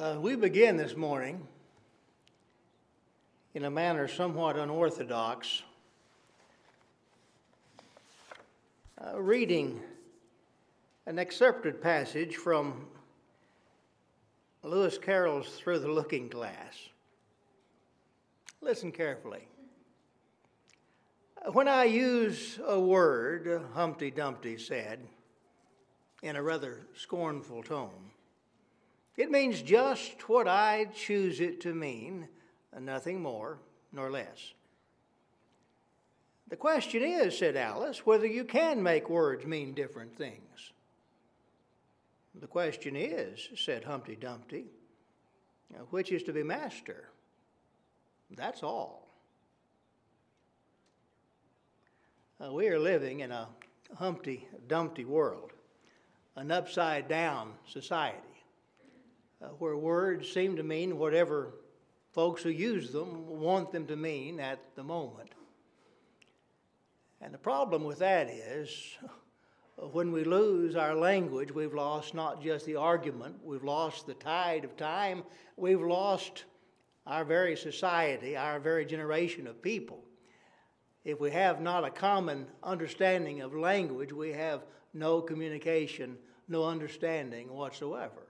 Uh, we begin this morning in a manner somewhat unorthodox, uh, reading an excerpted passage from Lewis Carroll's Through the Looking Glass. Listen carefully. When I use a word, Humpty Dumpty said, in a rather scornful tone, it means just what I choose it to mean, nothing more nor less. The question is, said Alice, whether you can make words mean different things. The question is, said Humpty Dumpty, which is to be master? That's all. Uh, we are living in a Humpty Dumpty world, an upside down society, uh, where words seem to mean whatever folks who use them want them to mean at the moment. And the problem with that is when we lose our language, we've lost not just the argument, we've lost the tide of time, we've lost our very society, our very generation of people. If we have not a common understanding of language, we have no communication, no understanding whatsoever.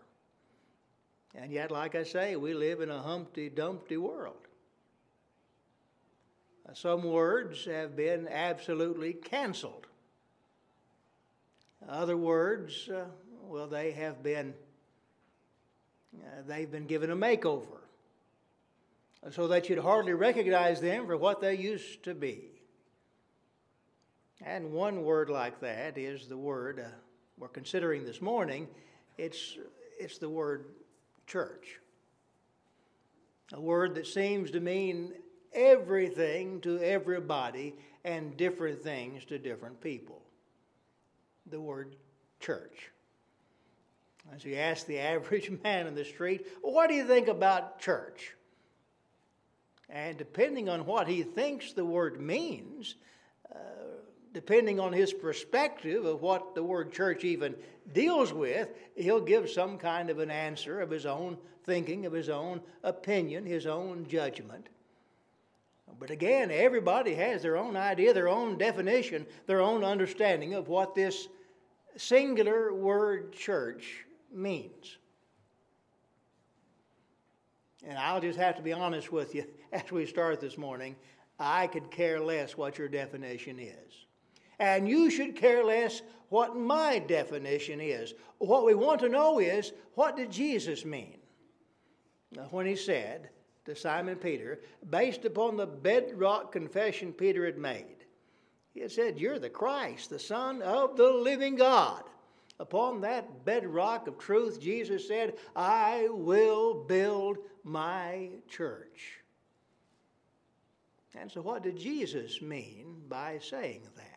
And yet, like I say, we live in a Humpty Dumpty world. Some words have been absolutely canceled. Other words, uh, well, they have been uh, they've been given a makeover so that you'd hardly recognize them for what they used to be. And one word like that is the word uh, we're considering this morning. It's, it's the word church. A word that seems to mean everything to everybody and different things to different people. The word church. As you ask the average man in the street, what do you think about church? And depending on what he thinks the word means, depending on his perspective of what the word church even deals with, he'll give some kind of an answer of his own thinking, of his own opinion, his own judgment. But again, everybody has their own idea, their own definition, their own understanding of what this singular word church means. And I'll just have to be honest with you as we start this morning. I could care less what your definition is. And you should care less what my definition is. What we want to know is what did Jesus mean? When he said to Simon Peter, based upon the bedrock confession Peter had made, he had said, You're the Christ, the Son of the living God. Upon that bedrock of truth, Jesus said, I will build my church. And so, what did Jesus mean by saying that?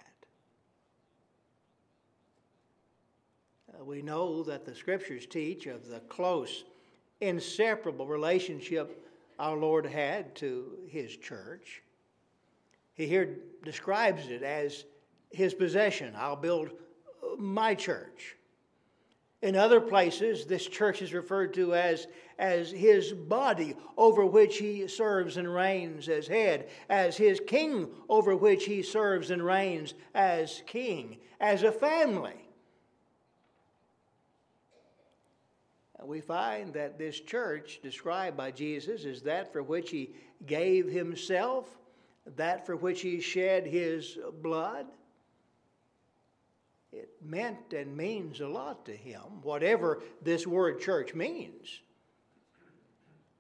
Uh, we know that the scriptures teach of the close, inseparable relationship our Lord had to his church. He here describes it as his possession. I'll build my church. In other places, this church is referred to as, as his body over which he serves and reigns as head, as his king over which he serves and reigns as king, as a family. We find that this church described by Jesus is that for which he gave himself, that for which he shed his blood. It meant and means a lot to him, whatever this word church means.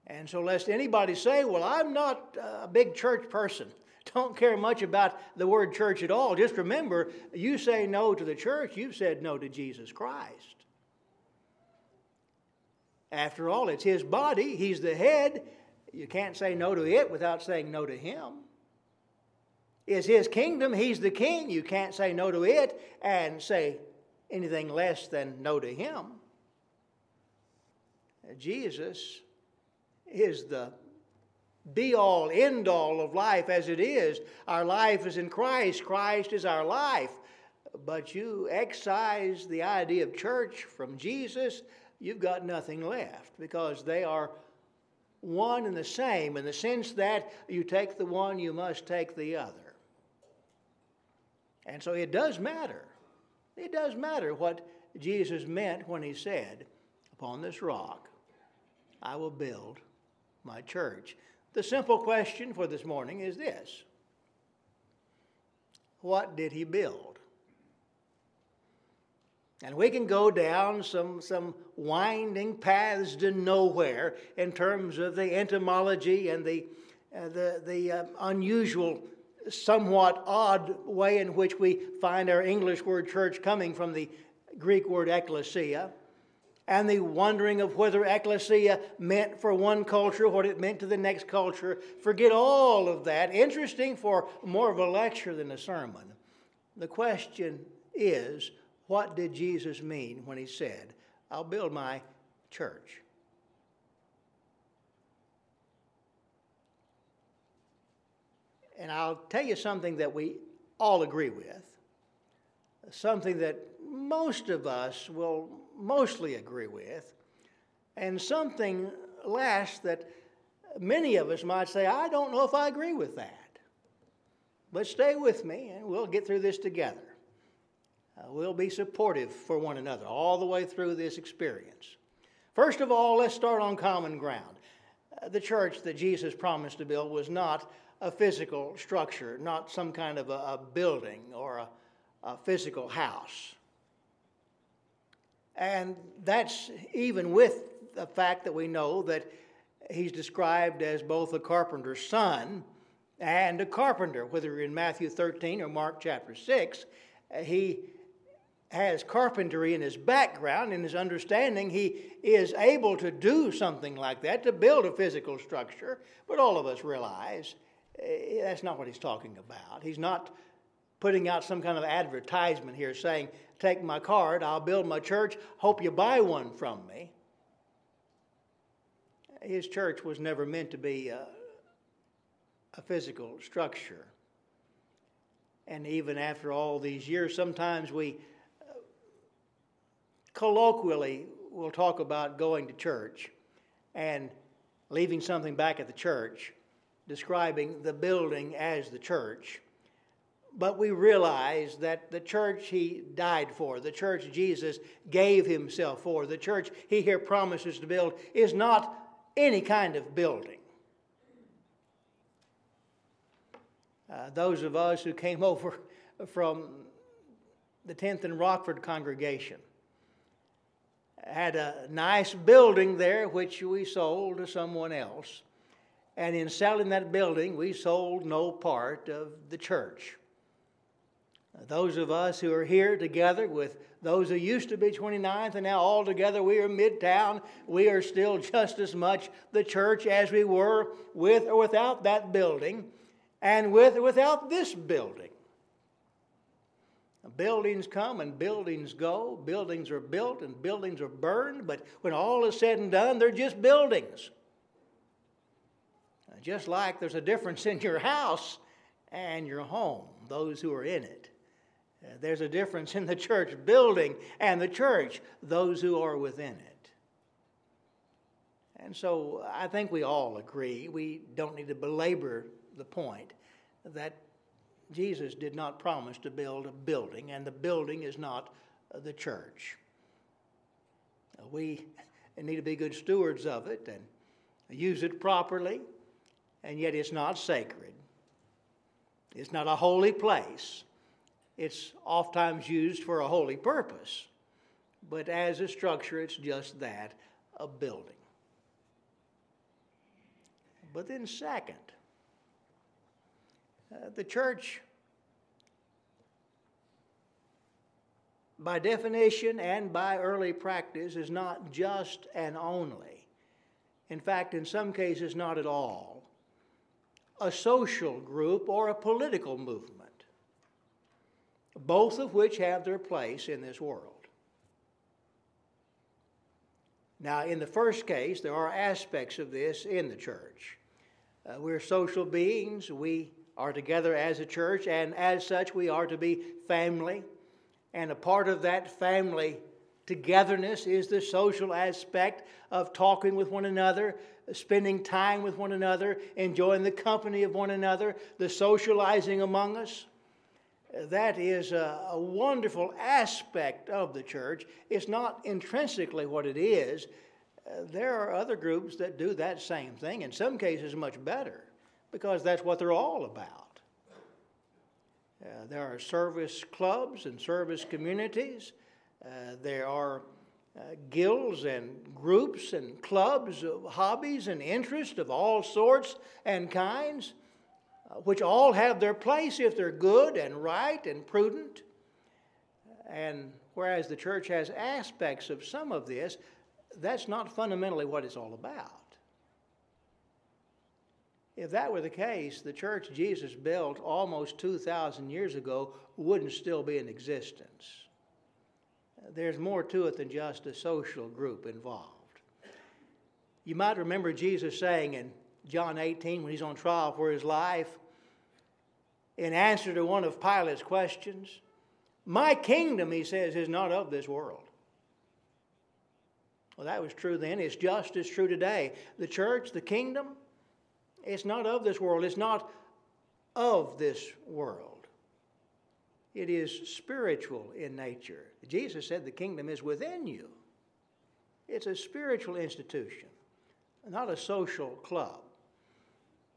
And so, lest anybody say, Well, I'm not a big church person, don't care much about the word church at all, just remember, you say no to the church, you've said no to Jesus Christ. After all, it's his body, he's the head. You can't say no to it without saying no to him. It's his kingdom, he's the king. You can't say no to it and say anything less than no to him. Jesus is the be all, end all of life as it is. Our life is in Christ, Christ is our life. But you excise the idea of church from Jesus, you've got nothing left because they are one and the same in the sense that you take the one, you must take the other. And so it does matter. It does matter what Jesus meant when he said, Upon this rock I will build my church. The simple question for this morning is this What did he build? And we can go down some, some winding paths to nowhere in terms of the etymology and the, uh, the, the uh, unusual, somewhat odd way in which we find our English word church coming from the Greek word ecclesia, and the wondering of whether ecclesia meant for one culture what it meant to the next culture. Forget all of that. Interesting for more of a lecture than a sermon. The question is what did Jesus mean when he said, I'll build my church? And I'll tell you something that we all agree with, something that most of us will mostly agree with, and something last that many of us might say, I don't know if I agree with that. But stay with me and we'll get through this together. Uh, we'll be supportive for one another all the way through this experience. First of all, let's start on common ground. Uh, the church that Jesus promised to build was not a physical structure, not some kind of a, a building or a, a physical house. And that's even with the fact that we know that he's described as both a carpenter's son and a carpenter, whether in Matthew 13 or Mark chapter 6. He has carpentry in his background, in his understanding, he is able to do something like that, to build a physical structure. But all of us realize eh, that's not what he's talking about. He's not putting out some kind of advertisement here saying, Take my card, I'll build my church, hope you buy one from me. His church was never meant to be a, a physical structure. And even after all these years, sometimes we colloquially, we'll talk about going to church and leaving something back at the church, describing the building as the church. But we realize that the church he died for, the church Jesus gave himself for, the church he here promises to build is not any kind of building. Uh, those of us who came over from the 10th and Rockford congregation had a nice building there which we sold to someone else. And in selling that building, we sold no part of the church. Those of us who are here together with those who used to be 29th and now all together we are midtown, we are still just as much the church as we were with or without that building and with or without this building. Buildings come and buildings go. Buildings are built and buildings are burned, but when all is said and done, they're just buildings. Just like there's a difference in your house and your home, those who are in it. Uh, there's a difference in the church building and the church, those who are within it. And so I think we all agree, we don't need to belabor the point that Jesus did not promise to build a building, and the building is not uh, the church. Uh, we need to be good stewards of it and use it properly, and yet it's not sacred. It's not a holy place. It's oftentimes used for a holy purpose, but as a structure, it's just that a building. But then, second, uh, the church, by definition and by early practice, is not just and only, in fact, in some cases, not at all, a social group or a political movement, both of which have their place in this world. Now, in the first case, there are aspects of this in the church. Uh, we're social beings. We are together as a church, and as such, we are to be family. And a part of that family Togetherness is the social aspect of talking with one another, spending time with one another, enjoying the company of one another, the socializing among us. That is a, a wonderful aspect of the church. It's not intrinsically what it is. Uh, there are other groups that do that same thing, in some cases, much better, because that's what they're all about. Uh, there are service clubs and service communities. Uh, there are uh, guilds and groups and clubs of hobbies and interests of all sorts and kinds, uh, which all have their place if they're good and right and prudent. And whereas the church has aspects of some of this, that's not fundamentally what it's all about. If that were the case, the church Jesus built almost 2,000 years ago wouldn't still be in existence there's more to it than just a social group involved. You might remember Jesus saying in John 18, when he's on trial for his life, in answer to one of Pilate's questions, My kingdom, he says, is not of this world. Well, that was true then. It's just as true today. The church, the kingdom, it's not of this world. It's not of this world. It is spiritual in nature. Jesus said the kingdom is within you. It's a spiritual institution, not a social club.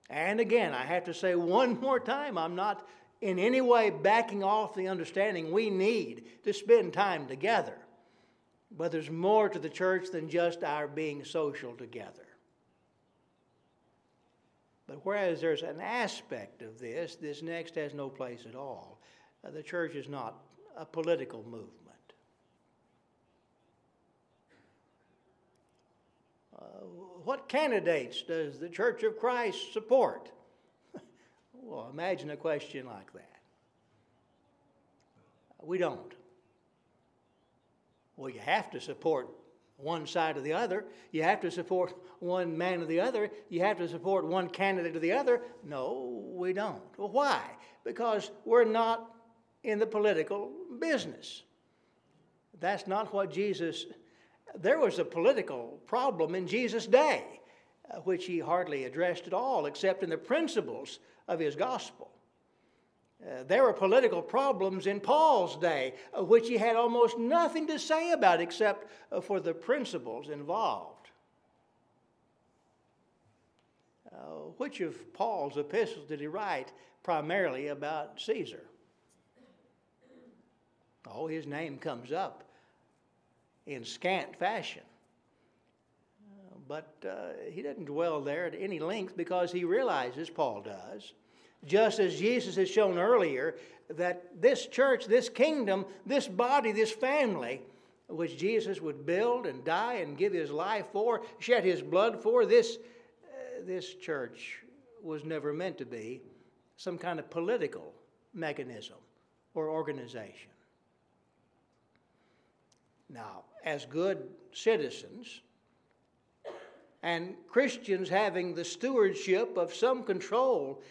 And again, I have to say one more time, I'm not in any way backing off the understanding we need to spend time together. But there's more to the church than just our being social together. But whereas there's an aspect of this, this next has no place at all. Uh, the church is not a political movement. Uh, what candidates does the Church of Christ support? well, imagine a question like that. We don't. Well, you have to support one side or the other. You have to support one man or the other. You have to support one candidate or the other. No, we don't. Well, why? Because we're not in the political business. That's not what Jesus, there was a political problem in Jesus' day, uh, which he hardly addressed at all, except in the principles of his gospel. Uh, there were political problems in Paul's day, uh, which he had almost nothing to say about except uh, for the principles involved. Which of Paul's epistles did he write primarily about Caesar? Oh, his name comes up in scant fashion. But he doesn't dwell there at any length because he realizes, Paul does, just as Jesus has shown earlier, that this church, this kingdom, this body, this family, which Jesus would build and die and give his life for, shed his blood for, this, uh, this church was never meant to be some kind of political mechanism or organization. Now, as good citizens and Christians having the stewardship of some control,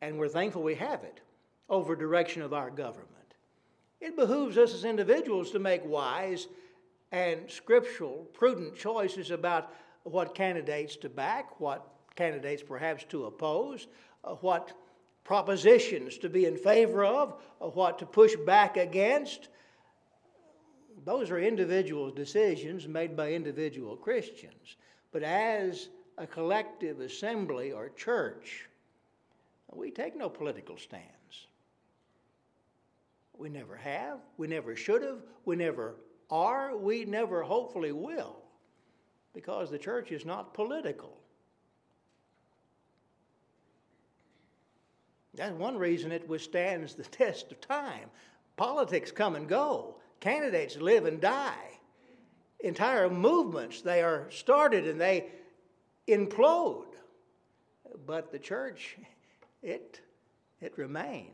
and we're thankful we have it, over direction of our government, it behooves us as individuals to make wise and scriptural, prudent choices about what candidates to back, what candidates perhaps to oppose, uh, what propositions to be in favor of, uh, what to push back against, those are individual decisions made by individual Christians. But as a collective assembly or church, we take no political stands. We never have, we never should have, we never are, we never hopefully will, because the church is not political. That's one reason it withstands the test of time. Politics come and go, candidates live and die. Entire movements, they are started and they implode. But the church, it, it remains.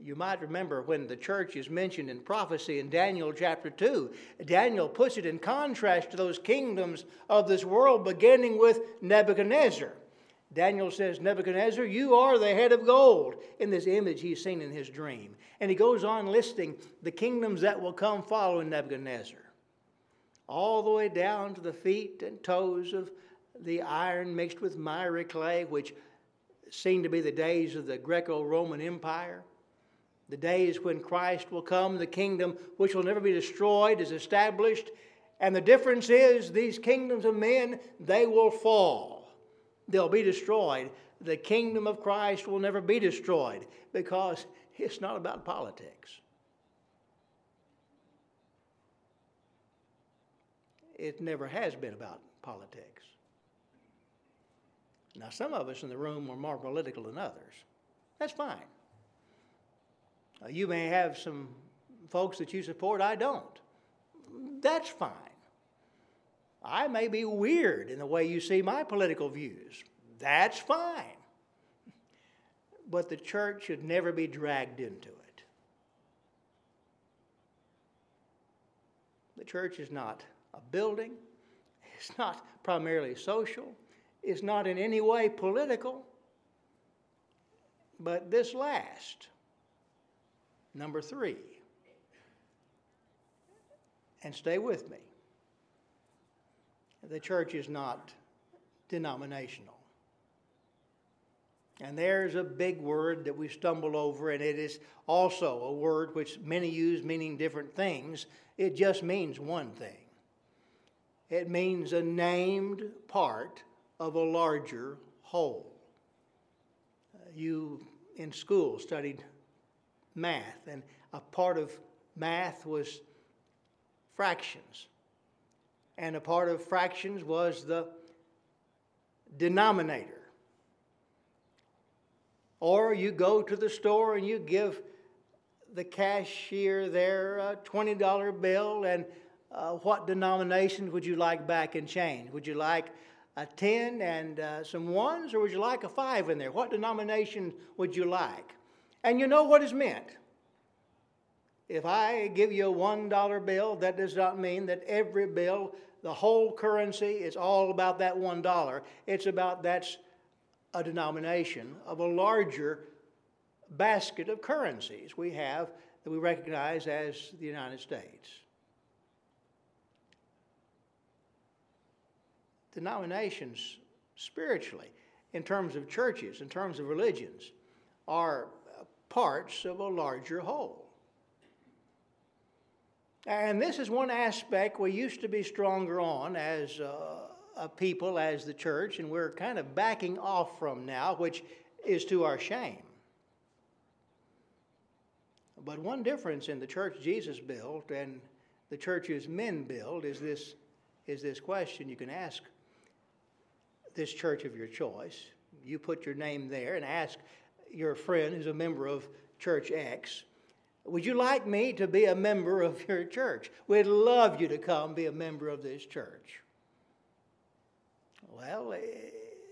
You might remember when the church is mentioned in prophecy in Daniel chapter 2. Daniel puts it in contrast to those kingdoms of this world, beginning with Nebuchadnezzar. Daniel says, Nebuchadnezzar, you are the head of gold in this image he's seen in his dream. And he goes on listing the kingdoms that will come following Nebuchadnezzar, all the way down to the feet and toes of the iron mixed with miry clay, which seem to be the days of the Greco Roman Empire. The days when Christ will come, the kingdom which will never be destroyed is established. And the difference is these kingdoms of men, they will fall. They'll be destroyed. The kingdom of Christ will never be destroyed because it's not about politics. It never has been about politics. Now, some of us in the room are more political than others. That's fine. Uh, you may have some folks that you support, I don't. That's fine. I may be weird in the way you see my political views. That's fine. But the church should never be dragged into it. The church is not a building, it's not primarily social, it's not in any way political. But this last, Number three, and stay with me, the church is not denominational. And there's a big word that we stumble over, and it is also a word which many use meaning different things. It just means one thing it means a named part of a larger whole. You in school studied math, and a part of math was fractions. And a part of fractions was the denominator. Or you go to the store and you give the cashier there a $20 bill, and uh, what denomination would you like back in change? Would you like a 10 and uh, some ones, or would you like a 5 in there? What denomination would you like? And you know what is meant. If I give you a $1 bill, that does not mean that every bill, the whole currency, is all about that $1. It's about that's a denomination of a larger basket of currencies we have that we recognize as the United States. Denominations, spiritually, in terms of churches, in terms of religions, are parts of a larger whole. And this is one aspect we used to be stronger on as uh, a people, as the church, and we're kind of backing off from now, which is to our shame. But one difference in the church Jesus built and the churches men build is this, is this question you can ask this church of your choice. You put your name there and ask your friend who's a member of Church X, would you like me to be a member of your church? We'd love you to come be a member of this church. Well,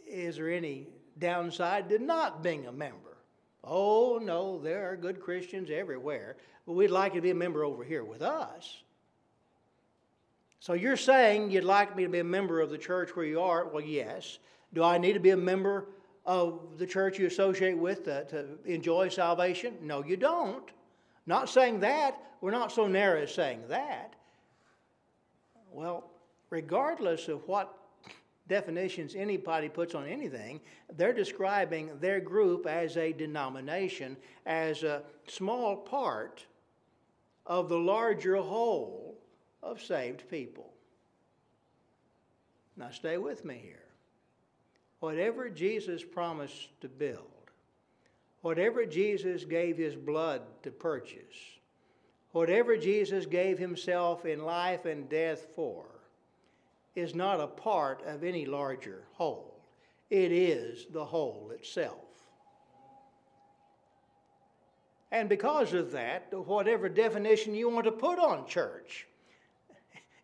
is there any downside to not being a member? Oh, no, there are good Christians everywhere, but we'd like you to be a member over here with us. So you're saying you'd like me to be a member of the church where you are? Well, yes. Do I need to be a member of the church you associate with to, to enjoy salvation? No, you don't. Not saying that. We're not so narrow as saying that. Well, regardless of what definitions anybody puts on anything, they're describing their group as a denomination, as a small part of the larger whole of saved people. Now, stay with me here. Whatever Jesus promised to build, whatever Jesus gave his blood to purchase, whatever Jesus gave himself in life and death for, is not a part of any larger whole. It is the whole itself. And because of that, whatever definition you want to put on church,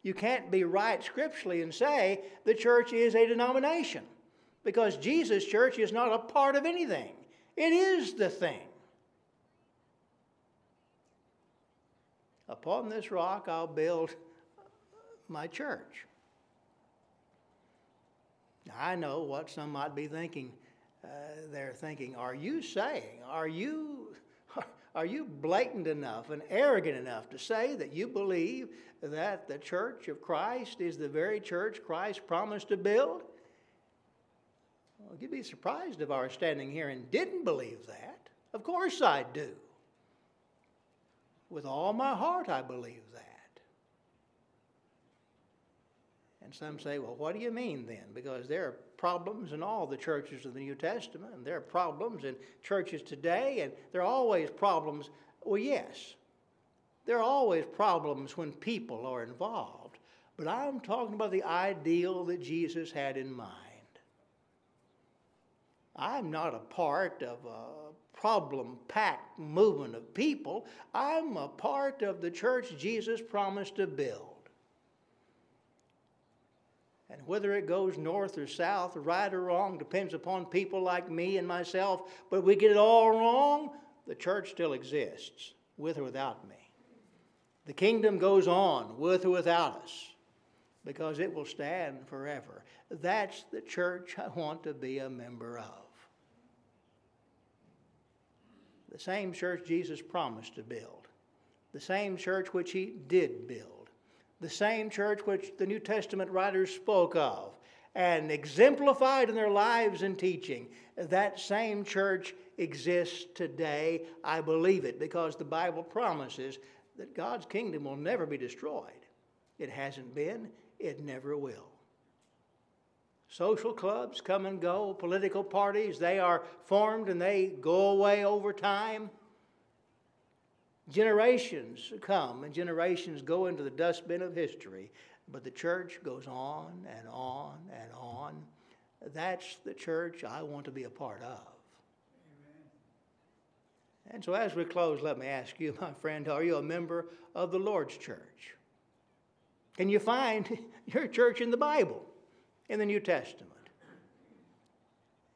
you can't be right scripturally and say the church is a denomination because Jesus' church is not a part of anything, it is the thing. Upon this rock I'll build my church. Now, I know what some might be thinking. uh, they're thinking, Are you saying, are you, are you blatant enough and arrogant enough to say that you believe that the church of Christ is the very church Christ promised to build? Well, you'd be surprised if I were standing here and didn't believe that. Of course I do. With all my heart, I believe that. And some say, well, what do you mean then? Because there are problems in all the churches of the New Testament, and there are problems in churches today, and there are always problems. Well, yes, there are always problems when people are involved. But I'm talking about the ideal that Jesus had in mind. I'm not a part of a problem packed movement of people. I'm a part of the church Jesus promised to build. And whether it goes north or south, right or wrong, depends upon people like me and myself. But we get it all wrong, the church still exists, with or without me. The kingdom goes on, with or without us, because it will stand forever. That's the church I want to be a member of. The same church Jesus promised to build, the same church which he did build, the same church which the New Testament writers spoke of and exemplified in their lives and teaching. That same church exists today. I believe it because the Bible promises that God's kingdom will never be destroyed. It hasn't been, it never will. Social clubs come and go, political parties, they are formed and they go away over time. Generations come and generations go into the dustbin of history, but the church goes on and on and on. That's the church I want to be a part of. Amen. And so, as we close, let me ask you, my friend, are you a member of the Lord's church? Can you find your church in the Bible? in the New Testament.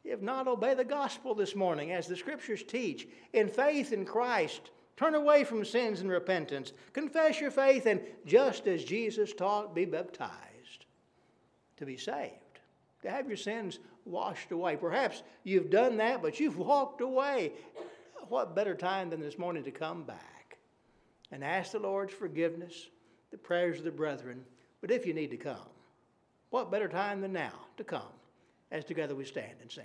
If not, obey the gospel this morning as the scriptures teach. In faith in Christ, turn away from sins and repentance. Confess your faith, and just as Jesus taught, be baptized to be saved, to have your sins washed away. Perhaps you've done that, but you've walked away. What better time than this morning to come back and ask the Lord's forgiveness, the prayers of the brethren, but if you need to come, what better time than now to come as together we stand and sing?